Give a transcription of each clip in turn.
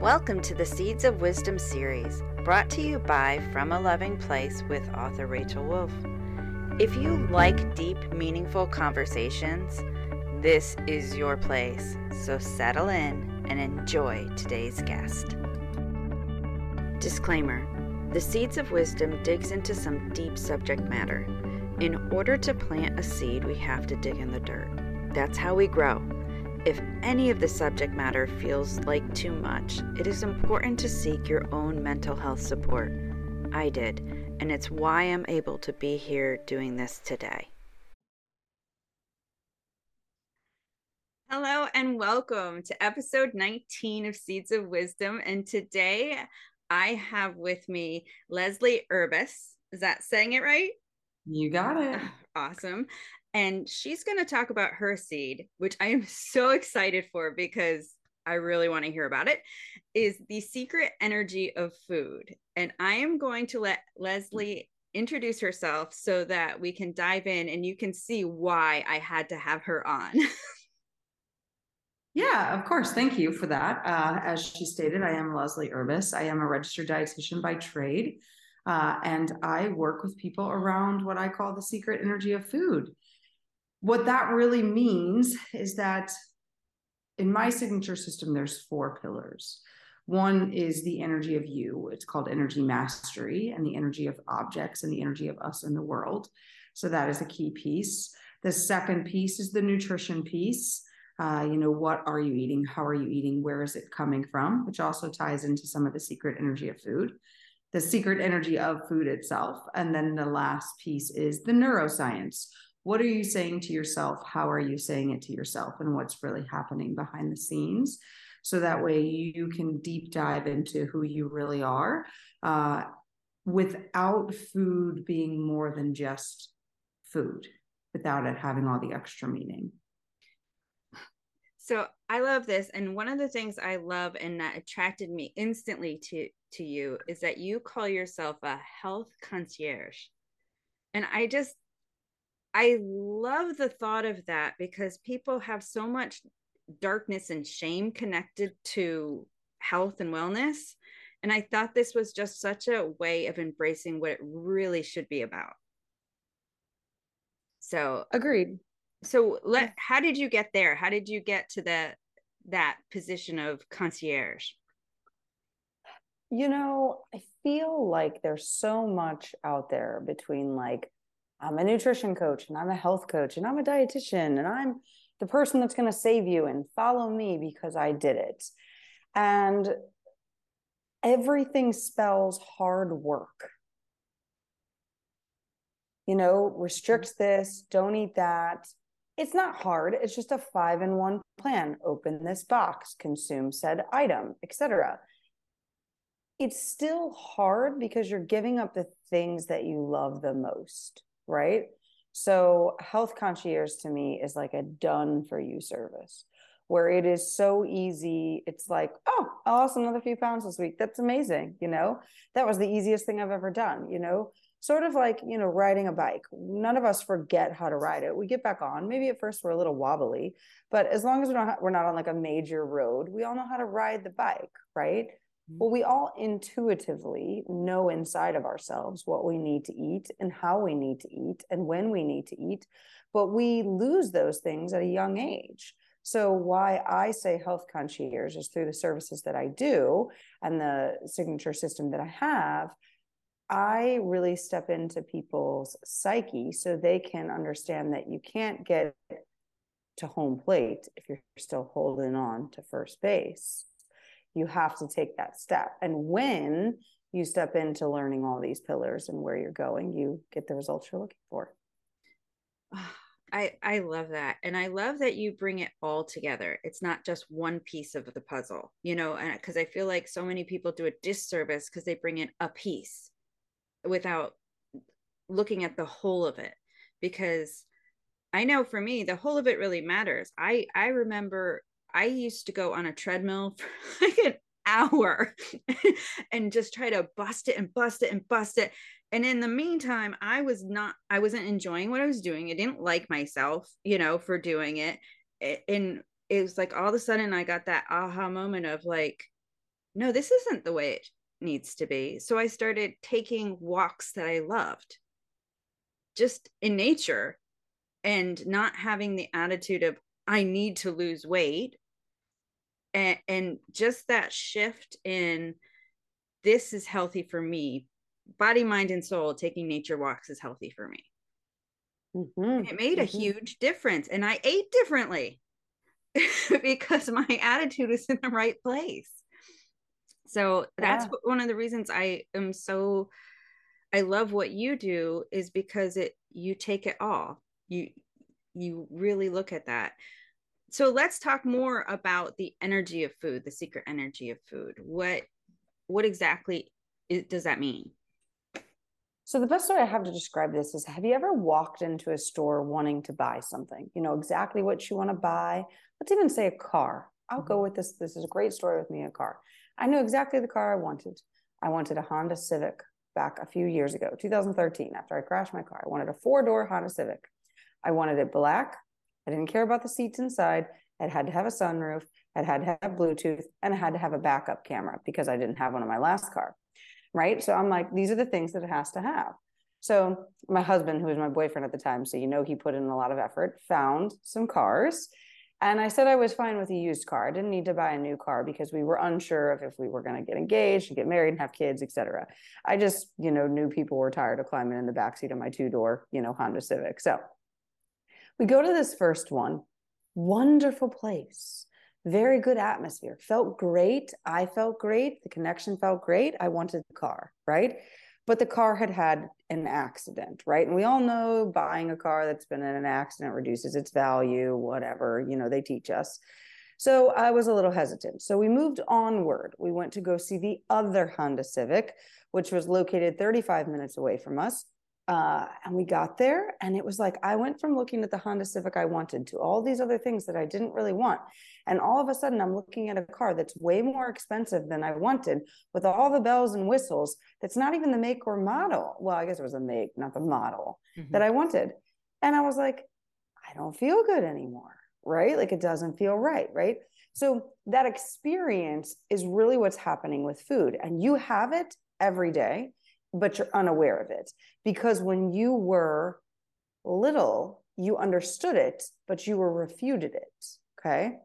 Welcome to the Seeds of Wisdom series, brought to you by From a Loving Place with author Rachel Wolf. If you like deep, meaningful conversations, this is your place. So settle in and enjoy today's guest. Disclaimer The Seeds of Wisdom digs into some deep subject matter. In order to plant a seed, we have to dig in the dirt. That's how we grow. If any of the subject matter feels like too much, it is important to seek your own mental health support. I did, and it's why I'm able to be here doing this today. Hello, and welcome to episode 19 of Seeds of Wisdom. And today I have with me Leslie Urbas. Is that saying it right? You got it. Awesome and she's going to talk about her seed, which I am so excited for because I really want to hear about it, is the secret energy of food. And I am going to let Leslie introduce herself so that we can dive in and you can see why I had to have her on. yeah, of course. Thank you for that. Uh, as she stated, I am Leslie Urbas. I am a registered dietitian by trade. Uh, and I work with people around what I call the secret energy of food what that really means is that in my signature system, there's four pillars. One is the energy of you. It's called energy mastery and the energy of objects and the energy of us in the world. So that is a key piece. The second piece is the nutrition piece. Uh, you know, what are you eating? How are you eating? Where is it coming from? Which also ties into some of the secret energy of food, the secret energy of food itself. And then the last piece is the neuroscience what are you saying to yourself? How are you saying it to yourself? And what's really happening behind the scenes? So that way you can deep dive into who you really are uh, without food being more than just food without it having all the extra meaning. So i love this. And one of the things i love and that attracted me instantly to to you is that you call yourself a health concierge. And i just I love the thought of that because people have so much darkness and shame connected to health and wellness. And I thought this was just such a way of embracing what it really should be about. So, agreed. So, let how did you get there? How did you get to that that position of concierge? You know, I feel like there's so much out there between like I'm a nutrition coach and I'm a health coach and I'm a dietitian and I'm the person that's going to save you and follow me because I did it. And everything spells hard work. You know, restrict mm-hmm. this, don't eat that. It's not hard. It's just a five in one plan. Open this box, consume said item, etc. It's still hard because you're giving up the things that you love the most right? So, health concierge to me is like a done for you service where it is so easy. It's like, oh, I lost another few pounds this week. That's amazing. You know, that was the easiest thing I've ever done, you know, sort of like, you know, riding a bike. None of us forget how to ride it. We get back on. Maybe at first we're a little wobbly, but as long as we don't, we're not on like a major road, we all know how to ride the bike, right? Mm-hmm. Well, we all intuitively know inside of ourselves what we need to eat and how we need to eat and when we need to eat, but we lose those things at a young age. So, why I say health concierge is through the services that I do and the signature system that I have. I really step into people's psyche so they can understand that you can't get to home plate if you're still holding on to first base you have to take that step. And when you step into learning all these pillars and where you're going, you get the results you're looking for. I I love that. And I love that you bring it all together. It's not just one piece of the puzzle, you know, because I feel like so many people do a disservice because they bring in a piece without looking at the whole of it. Because I know for me, the whole of it really matters. I I remember I used to go on a treadmill for like an hour and just try to bust it and bust it and bust it. And in the meantime, I was not, I wasn't enjoying what I was doing. I didn't like myself, you know, for doing it. And it was like all of a sudden I got that aha moment of like, no, this isn't the way it needs to be. So I started taking walks that I loved just in nature and not having the attitude of, I need to lose weight. And, and just that shift in this is healthy for me, body, mind, and soul, taking nature walks is healthy for me. Mm-hmm. It made mm-hmm. a huge difference. And I ate differently because my attitude was in the right place. So that's yeah. one of the reasons I am so I love what you do is because it you take it all. You you really look at that. So let's talk more about the energy of food, the secret energy of food. What what exactly is, does that mean? So the best way I have to describe this is have you ever walked into a store wanting to buy something? You know exactly what you want to buy. Let's even say a car. I'll mm-hmm. go with this. This is a great story with me, a car. I knew exactly the car I wanted. I wanted a Honda Civic back a few years ago, 2013, after I crashed my car. I wanted a four-door Honda Civic. I wanted it black. I didn't care about the seats inside. It had to have a sunroof. It had to have Bluetooth and it had to have a backup camera because I didn't have one in my last car right? So I'm like, these are the things that it has to have. So my husband, who was my boyfriend at the time, so you know he put in a lot of effort, found some cars. And I said I was fine with a used car. I didn't need to buy a new car because we were unsure of if we were going to get engaged and get married and have kids, etc. I just, you know, knew people were tired of climbing in the backseat of my two-door, you know, Honda Civic. So we go to this first one. Wonderful place. Very good atmosphere. Felt great. I felt great. The connection felt great. I wanted the car right? But the car had had an accident right? And we all know buying a car that's been in an accident reduces its value whatever you know they teach us. So i was a little hesitant. So we moved onward. We went to go see the other honda civic which was located 35 minutes away from us uh, and we got there and it was like i went from looking at the honda civic i wanted to all these other things that i didn't really want and all of a sudden i'm looking at a car that's way more expensive than i wanted with all the bells and whistles that's not even the make or model. Well i guess it was a make not the model mm-hmm. that i wanted and i was like i don't feel good anymore right? Like it doesn't feel right right? So that experience is really what's happening with food and you have it every day but you're unaware of it. Because when you were little you understood it but you were refuted it okay?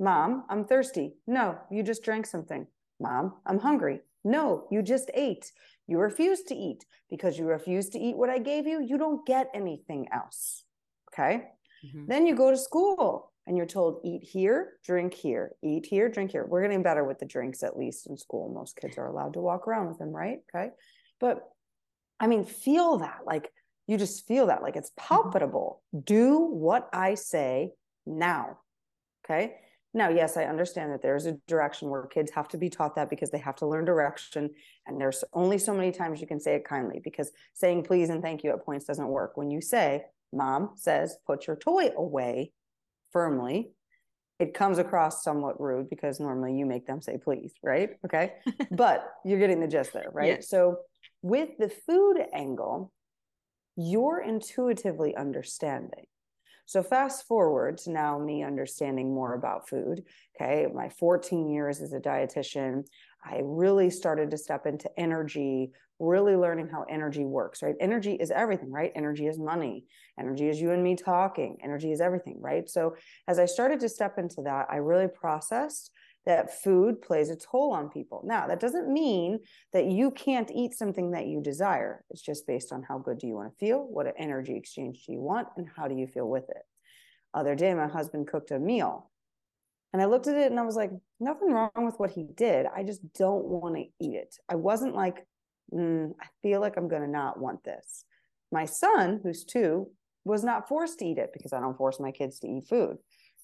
Mom i'm thirsty. No you just drank something. Mom i'm hungry. No you just ate. You refuse to eat. Because you refuse to eat what i gave you you don't get anything else okay? Mm-hmm. then you go to school and you're told eat here drink here eat here drink here. We're getting better with the drinks at least in school. Most kids are allowed to walk around with them right? Okay but I mean, feel that like you just feel that like it's mm-hmm. palpable. Do what I say now. Okay. Now, yes, I understand that there's a direction where kids have to be taught that because they have to learn direction. And there's only so many times you can say it kindly because saying please and thank you at points doesn't work. When you say, mom says, put your toy away firmly, it comes across somewhat rude because normally you make them say please, right? Okay. but you're getting the gist there, right? Yes. So with the food angle, you're intuitively understanding. So fast forward to now me understanding more about food. Okay. My 14 years as a dietitian, I really started to step into energy, really learning how energy works, right? Energy is everything, right? Energy is money. Energy is you and me talking. Energy is everything, right? So as I started to step into that, I really processed that food plays a toll on people. Now, that doesn't mean that you can't eat something that you desire. It's just based on how good do you want to feel, what energy exchange do you want, and how do you feel with it. Other day, my husband cooked a meal. And I looked at it and I was like, nothing wrong with what he did. I just don't want to eat it. I wasn't like, mm, I feel like I'm going to not want this. My son, who's two, was not forced to eat it because I don't force my kids to eat food.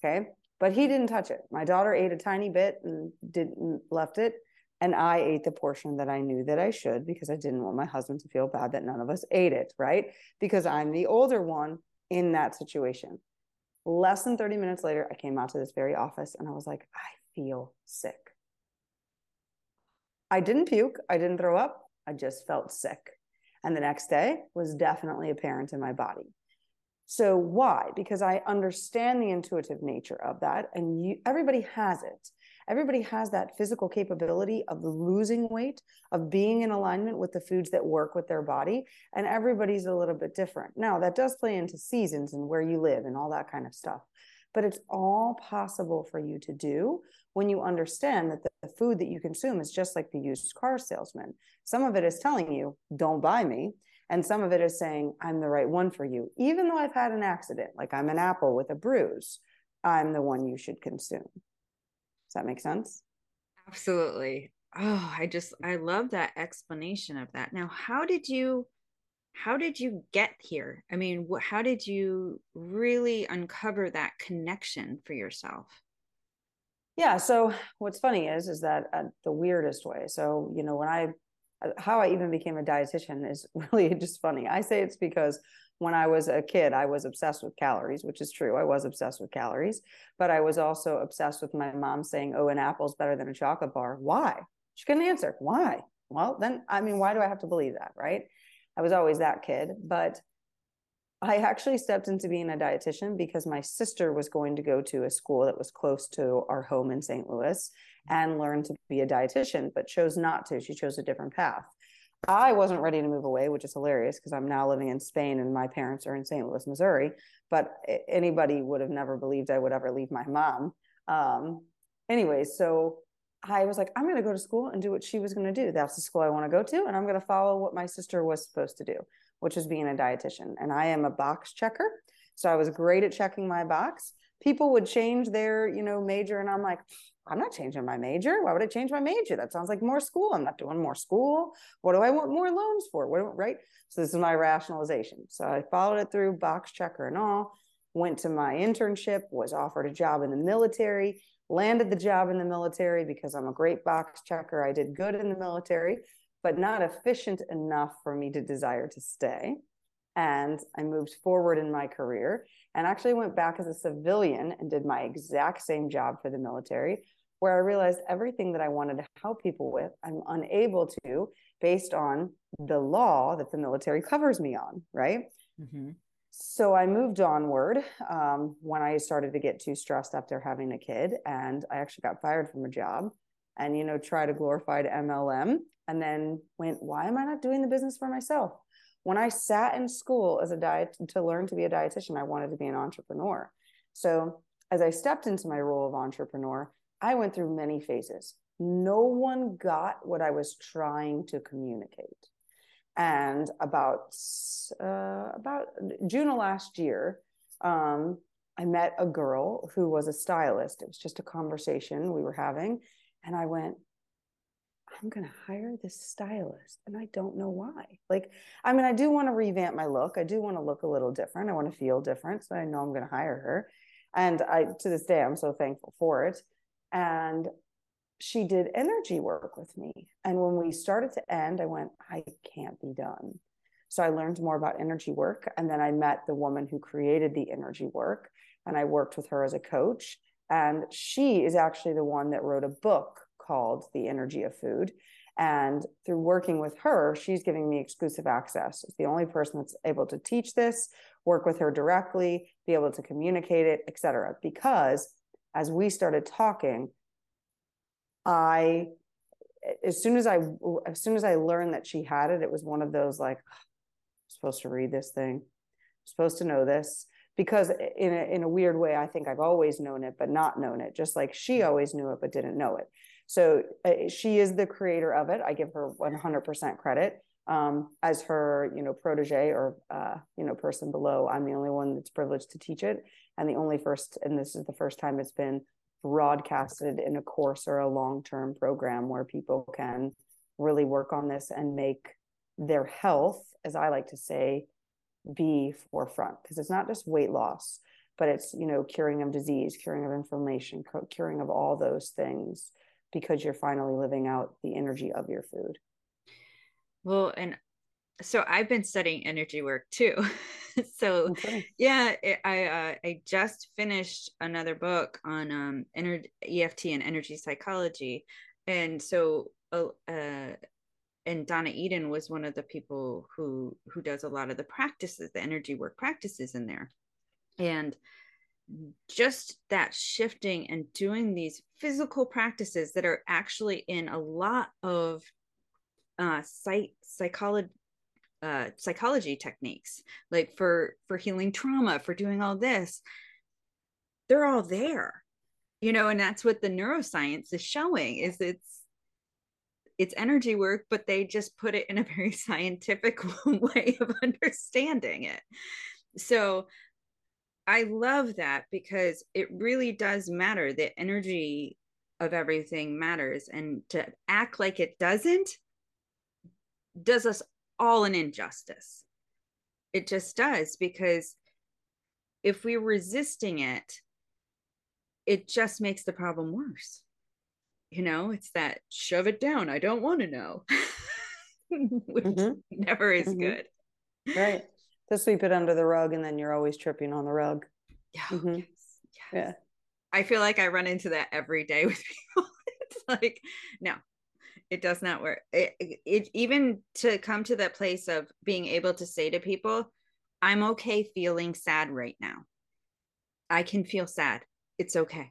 Okay but he didn't touch it. My daughter ate a tiny bit and didn't left it. And I ate the portion that I knew that I should because I didn't want my husband to feel bad that none of us ate it, right? Because I'm the older one in that situation. Less than 30 minutes later, I came out to this very office and I was like, I feel sick. I didn't puke, I didn't throw up, I just felt sick. And the next day was definitely apparent in my body. So why? Because I understand the intuitive nature of that, and you, everybody has it. everybody has that physical capability of losing weight, of being in alignment with the foods that work with their body. And everybody's a little bit different. Now, that does play into seasons and where you live and all that kind of stuff. But it's all possible for you to do when you understand that the food that you consume is just like the used car salesman. Some of it is telling you, don't buy me. And some of it is saying, I'm the right one for you. Even though I've had an accident, like I'm an apple with a bruise, I'm the one you should consume. Does that make sense? Absolutely. Oh, I just, I love that explanation of that. Now, how did you? how did you get here i mean wh- how did you really uncover that connection for yourself yeah so what's funny is is that uh, the weirdest way so you know when i how I even became a dietitian is really just funny. I say it's because when I was a kid, I was obsessed with calories, which is true. I was obsessed with calories, but I was also obsessed with my mom saying, "Oh, an apple's better than a chocolate bar." Why? She couldn't answer. Why? Well, then I mean, why do I have to believe that, right? I was always that kid, but I actually stepped into being a dietitian because my sister was going to go to a school that was close to our home in St. Louis and learn to be a dietitian, but chose not to. She chose a different path. I wasn't ready to move away, which is hilarious because I'm now living in Spain and my parents are in St. Louis, Missouri. But anybody would have never believed I would ever leave my mom. Um, anyway, so I was like, I'm going to go to school and do what she was going to do. That's the school I want to go to. And I'm going to follow what my sister was supposed to do which is being a dietitian. And I am a box checker. So I was great at checking my box. People would change their, you know, major. And I'm like, I'm not changing my major. Why would I change my major? That sounds like more school. I'm not doing more school. What do I want more loans for? What, right? So this is my rationalization. So I followed it through box checker and all, went to my internship, was offered a job in the military, landed the job in the military because I'm a great box checker. I did good in the military but not efficient enough for me to desire to stay. And I moved forward in my career and actually went back as a civilian and did my exact same job for the military, where I realized everything that I wanted to help people with, I'm unable to based on the law that the military covers me on, right? Mm-hmm. So I moved onward um, when I started to get too stressed after having a kid, and I actually got fired from a job and you know tried a glorified MLM and then went, why am I not doing the business for myself? When I sat in school as a diet to learn to be a dietitian, I wanted to be an entrepreneur. So as I stepped into my role of entrepreneur, I went through many phases. No one got what I was trying to communicate. And about uh, about June of last year, um, I met a girl who was a stylist. It was just a conversation we were having, and I went, I'm going to hire this stylist and I don't know why. Like, I mean, I do want to revamp my look. I do want to look a little different. I want to feel different. So I know I'm going to hire her. And I, to this day, I'm so thankful for it. And she did energy work with me. And when we started to end, I went, I can't be done. So I learned more about energy work. And then I met the woman who created the energy work and I worked with her as a coach. And she is actually the one that wrote a book called The Energy of Food. And through working with her, she's giving me exclusive access. It's the only person that's able to teach this, work with her directly, be able to communicate it, etc. Because as we started talking, I as soon as I as soon as I learned that she had it, it was one of those like, I'm supposed to read this thing, I'm supposed to know this. Because in a, in a weird way, I think I've always known it, but not known it, just like she mm-hmm. always knew it, but didn't know it. So uh, she is the creator of it. I give her 100% credit. Um, as her, you know, protege or uh, you know, person below, I'm the only one that's privileged to teach it, and the only first, and this is the first time it's been broadcasted in a course or a long-term program where people can really work on this and make their health, as I like to say, be forefront because it's not just weight loss, but it's you know curing of disease, curing of inflammation, curing of all those things because you're finally living out the energy of your food. Well, and so I've been studying energy work too. so okay. yeah, it, I uh, I just finished another book on um ener- EFT and energy psychology, and so uh, uh, and Donna Eden was one of the people who who does a lot of the practices, the energy work practices in there, and just that shifting and doing these physical practices that are actually in a lot of uh, psych- psychology uh, psychology techniques like for for healing trauma for doing all this they're all there. You know and that's what the neuroscience is showing is it's it's energy work but they just put it in a very scientific way of understanding it. So i love that because it really does matter the energy of everything matters and to act like it doesn't does us all an injustice. It just does because if we're resisting it, it just makes the problem worse. You know, it's that shove it down. I don't want to know, which mm-hmm. never is mm-hmm. good. Right. To sweep it under the rug and then you're always tripping on the rug. Yeah. Mm-hmm. Yes, yes. Yeah. I feel like I run into that every day with people. it's like, no, it does not work it, it, even to come to that place of being able to say to people i'm okay feeling sad right now i can feel sad it's okay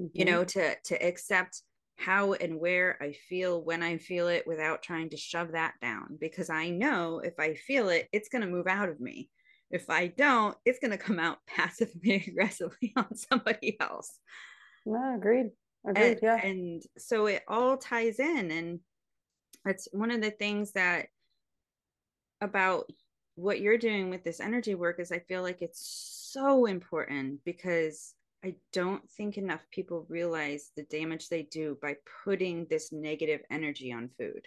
mm-hmm. you know to to accept how and where i feel when i feel it without trying to shove that down because i know if i feel it it's going to move out of me if i don't it's going to come out passively aggressively on somebody else no agreed Agreed, and, yeah. and so it all ties in and it's one of the things that about what you're doing with this energy work is i feel like it's so important because i don't think enough people realize the damage they do by putting this negative energy on food.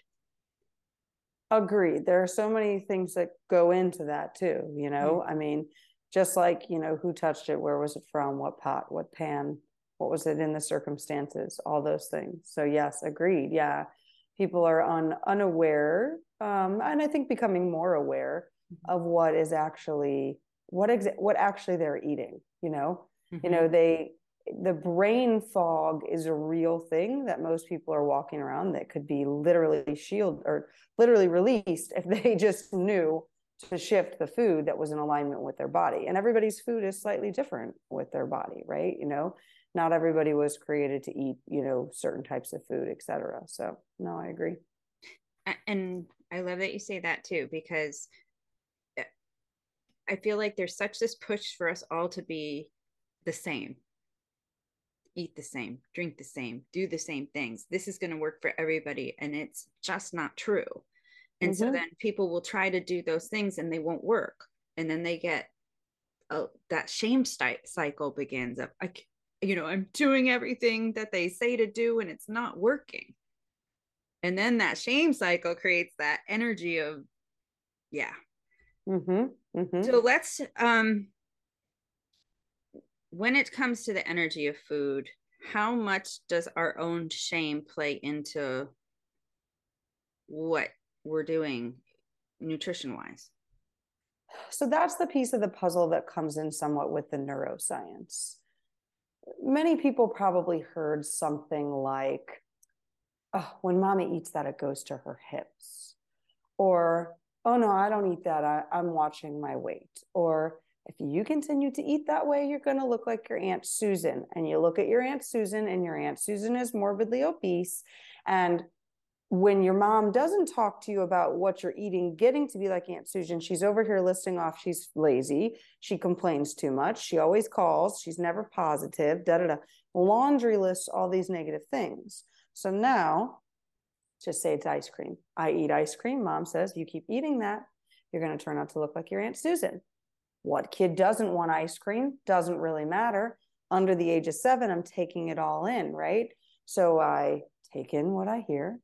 Agreed. There are so many things that go into that too you know? Mm-hmm. i mean just like you know who touched it where was it from what pot what pan what was it in the circumstances all those things. So yes agreed. Yeah people are un, unaware um, and i think becoming more aware mm-hmm. of what is actually what exa- what actually they're eating you know mm-hmm. you know they the brain fog is a real thing that most people are walking around that could be literally shield or literally released if they just knew to shift the food that was in alignment with their body. And everybody's food is slightly different with their body right? You know not everybody was created to eat you know certain types of food etc so no i agree. And i love that you say that too because eh, i feel like there's such this push for us all to be the same eat the same drink the same do the same things this is going to work for everybody and it's just not true and mm-hmm. so then people will try to do those things and they won't work and then they get oh, that shame st- cycle begins of I, you know, I'm doing everything that they say to do and it's not working. And then that shame cycle creates that energy of, yeah. Mm-hmm, mm-hmm. So let's, um, when it comes to the energy of food, how much does our own shame play into what we're doing nutrition wise? So that's the piece of the puzzle that comes in somewhat with the neuroscience many people probably heard something like, oh, when mommy eats that, it goes to her hips. Or, oh no, I don't eat that. I, I'm watching my weight. Or, if you continue to eat that way, you're going to look like your Aunt Susan. And you look at your Aunt Susan, and your Aunt Susan is morbidly obese. And when your mom doesn't talk to you about what you're eating, getting to be like Aunt Susan, she's over here listing off she's lazy, she complains too much, she always calls, she's never positive, da da da. Laundry lists all these negative things. So now, just say it's ice cream. I eat ice cream. Mom says, You keep eating that, you're going to turn out to look like your Aunt Susan. What kid doesn't want ice cream? Doesn't really matter. Under the age of seven, I'm taking it all in, right? So I take in what I hear,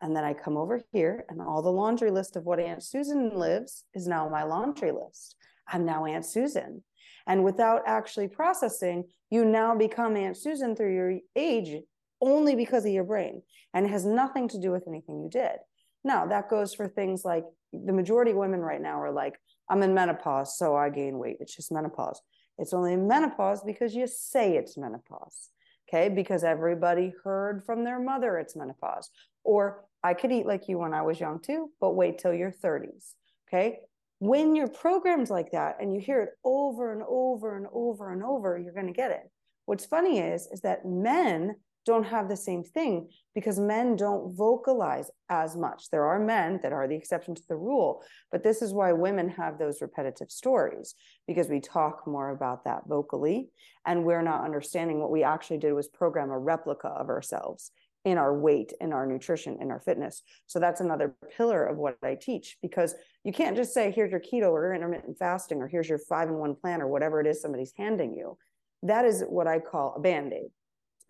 and then I come over here, and all the laundry list of what Aunt Susan lives is now my laundry list. I'm now Aunt Susan. And without actually processing, you now become Aunt Susan through your age only because of your brain and has nothing to do with anything you did. Now, that goes for things like the majority of women right now are like, I'm in menopause, so I gain weight. It's just menopause. It's only menopause because you say it's menopause. Okay. Because everybody heard from their mother it's menopause. Or I could eat like you when I was young too, but wait till your 30s. Okay. when you're programmed like that and you hear it over and over and over and over, you're going to get it. What's funny is, is that men don't have the same thing because men don't vocalize as much. There are men that are the exception to the rule, but this is why women have those repetitive stories because we talk more about that vocally and we're not understanding what we actually did was program a replica of ourselves in our weight, in our nutrition, in our fitness. So that's another pillar of what I teach because you can't just say, here's your keto or intermittent fasting, or here's your five in one plan, or whatever it is somebody's handing you. That is what I call a band aid.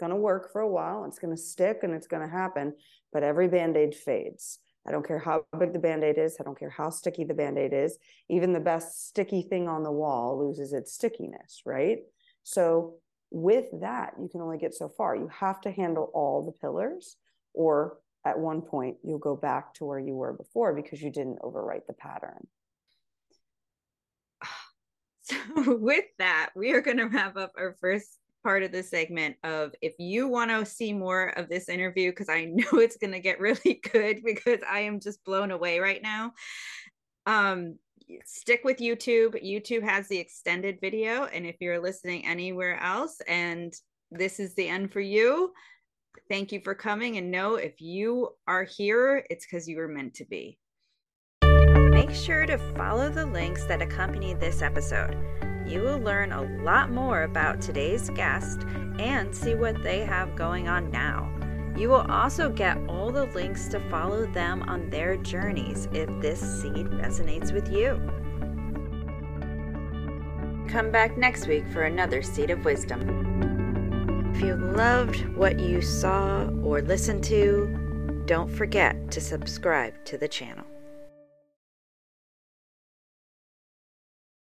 Going to work for a while, it's going to stick, and it's going to happen, but every band aid fades. I don't care how big the band aid is. I don't care how sticky the band aid is. Even the best sticky thing on the wall loses its stickiness, right? So with that, you can only get so far. You have to handle all the pillars, or at one point, you'll go back to where you were before because you didn't overwrite the pattern. So, with that, we are going to wrap up our first part of the segment of if you want to see more of this interview because i know it's going to get really good because i am just blown away right now um stick with YouTube. YouTube has the extended video. And if you're listening anywhere else and this is the end for you, thank you for coming. And know if you are here, it's because you were meant to be. Make sure to follow the links that accompany this episode. You will learn a lot more about today's guest and see what they have going on now. You will also get all the links to follow them on their journeys if this seed resonates with you. Come back next week for another Seed of Wisdom. If you loved what you saw or listened to, don't forget to subscribe to the channel.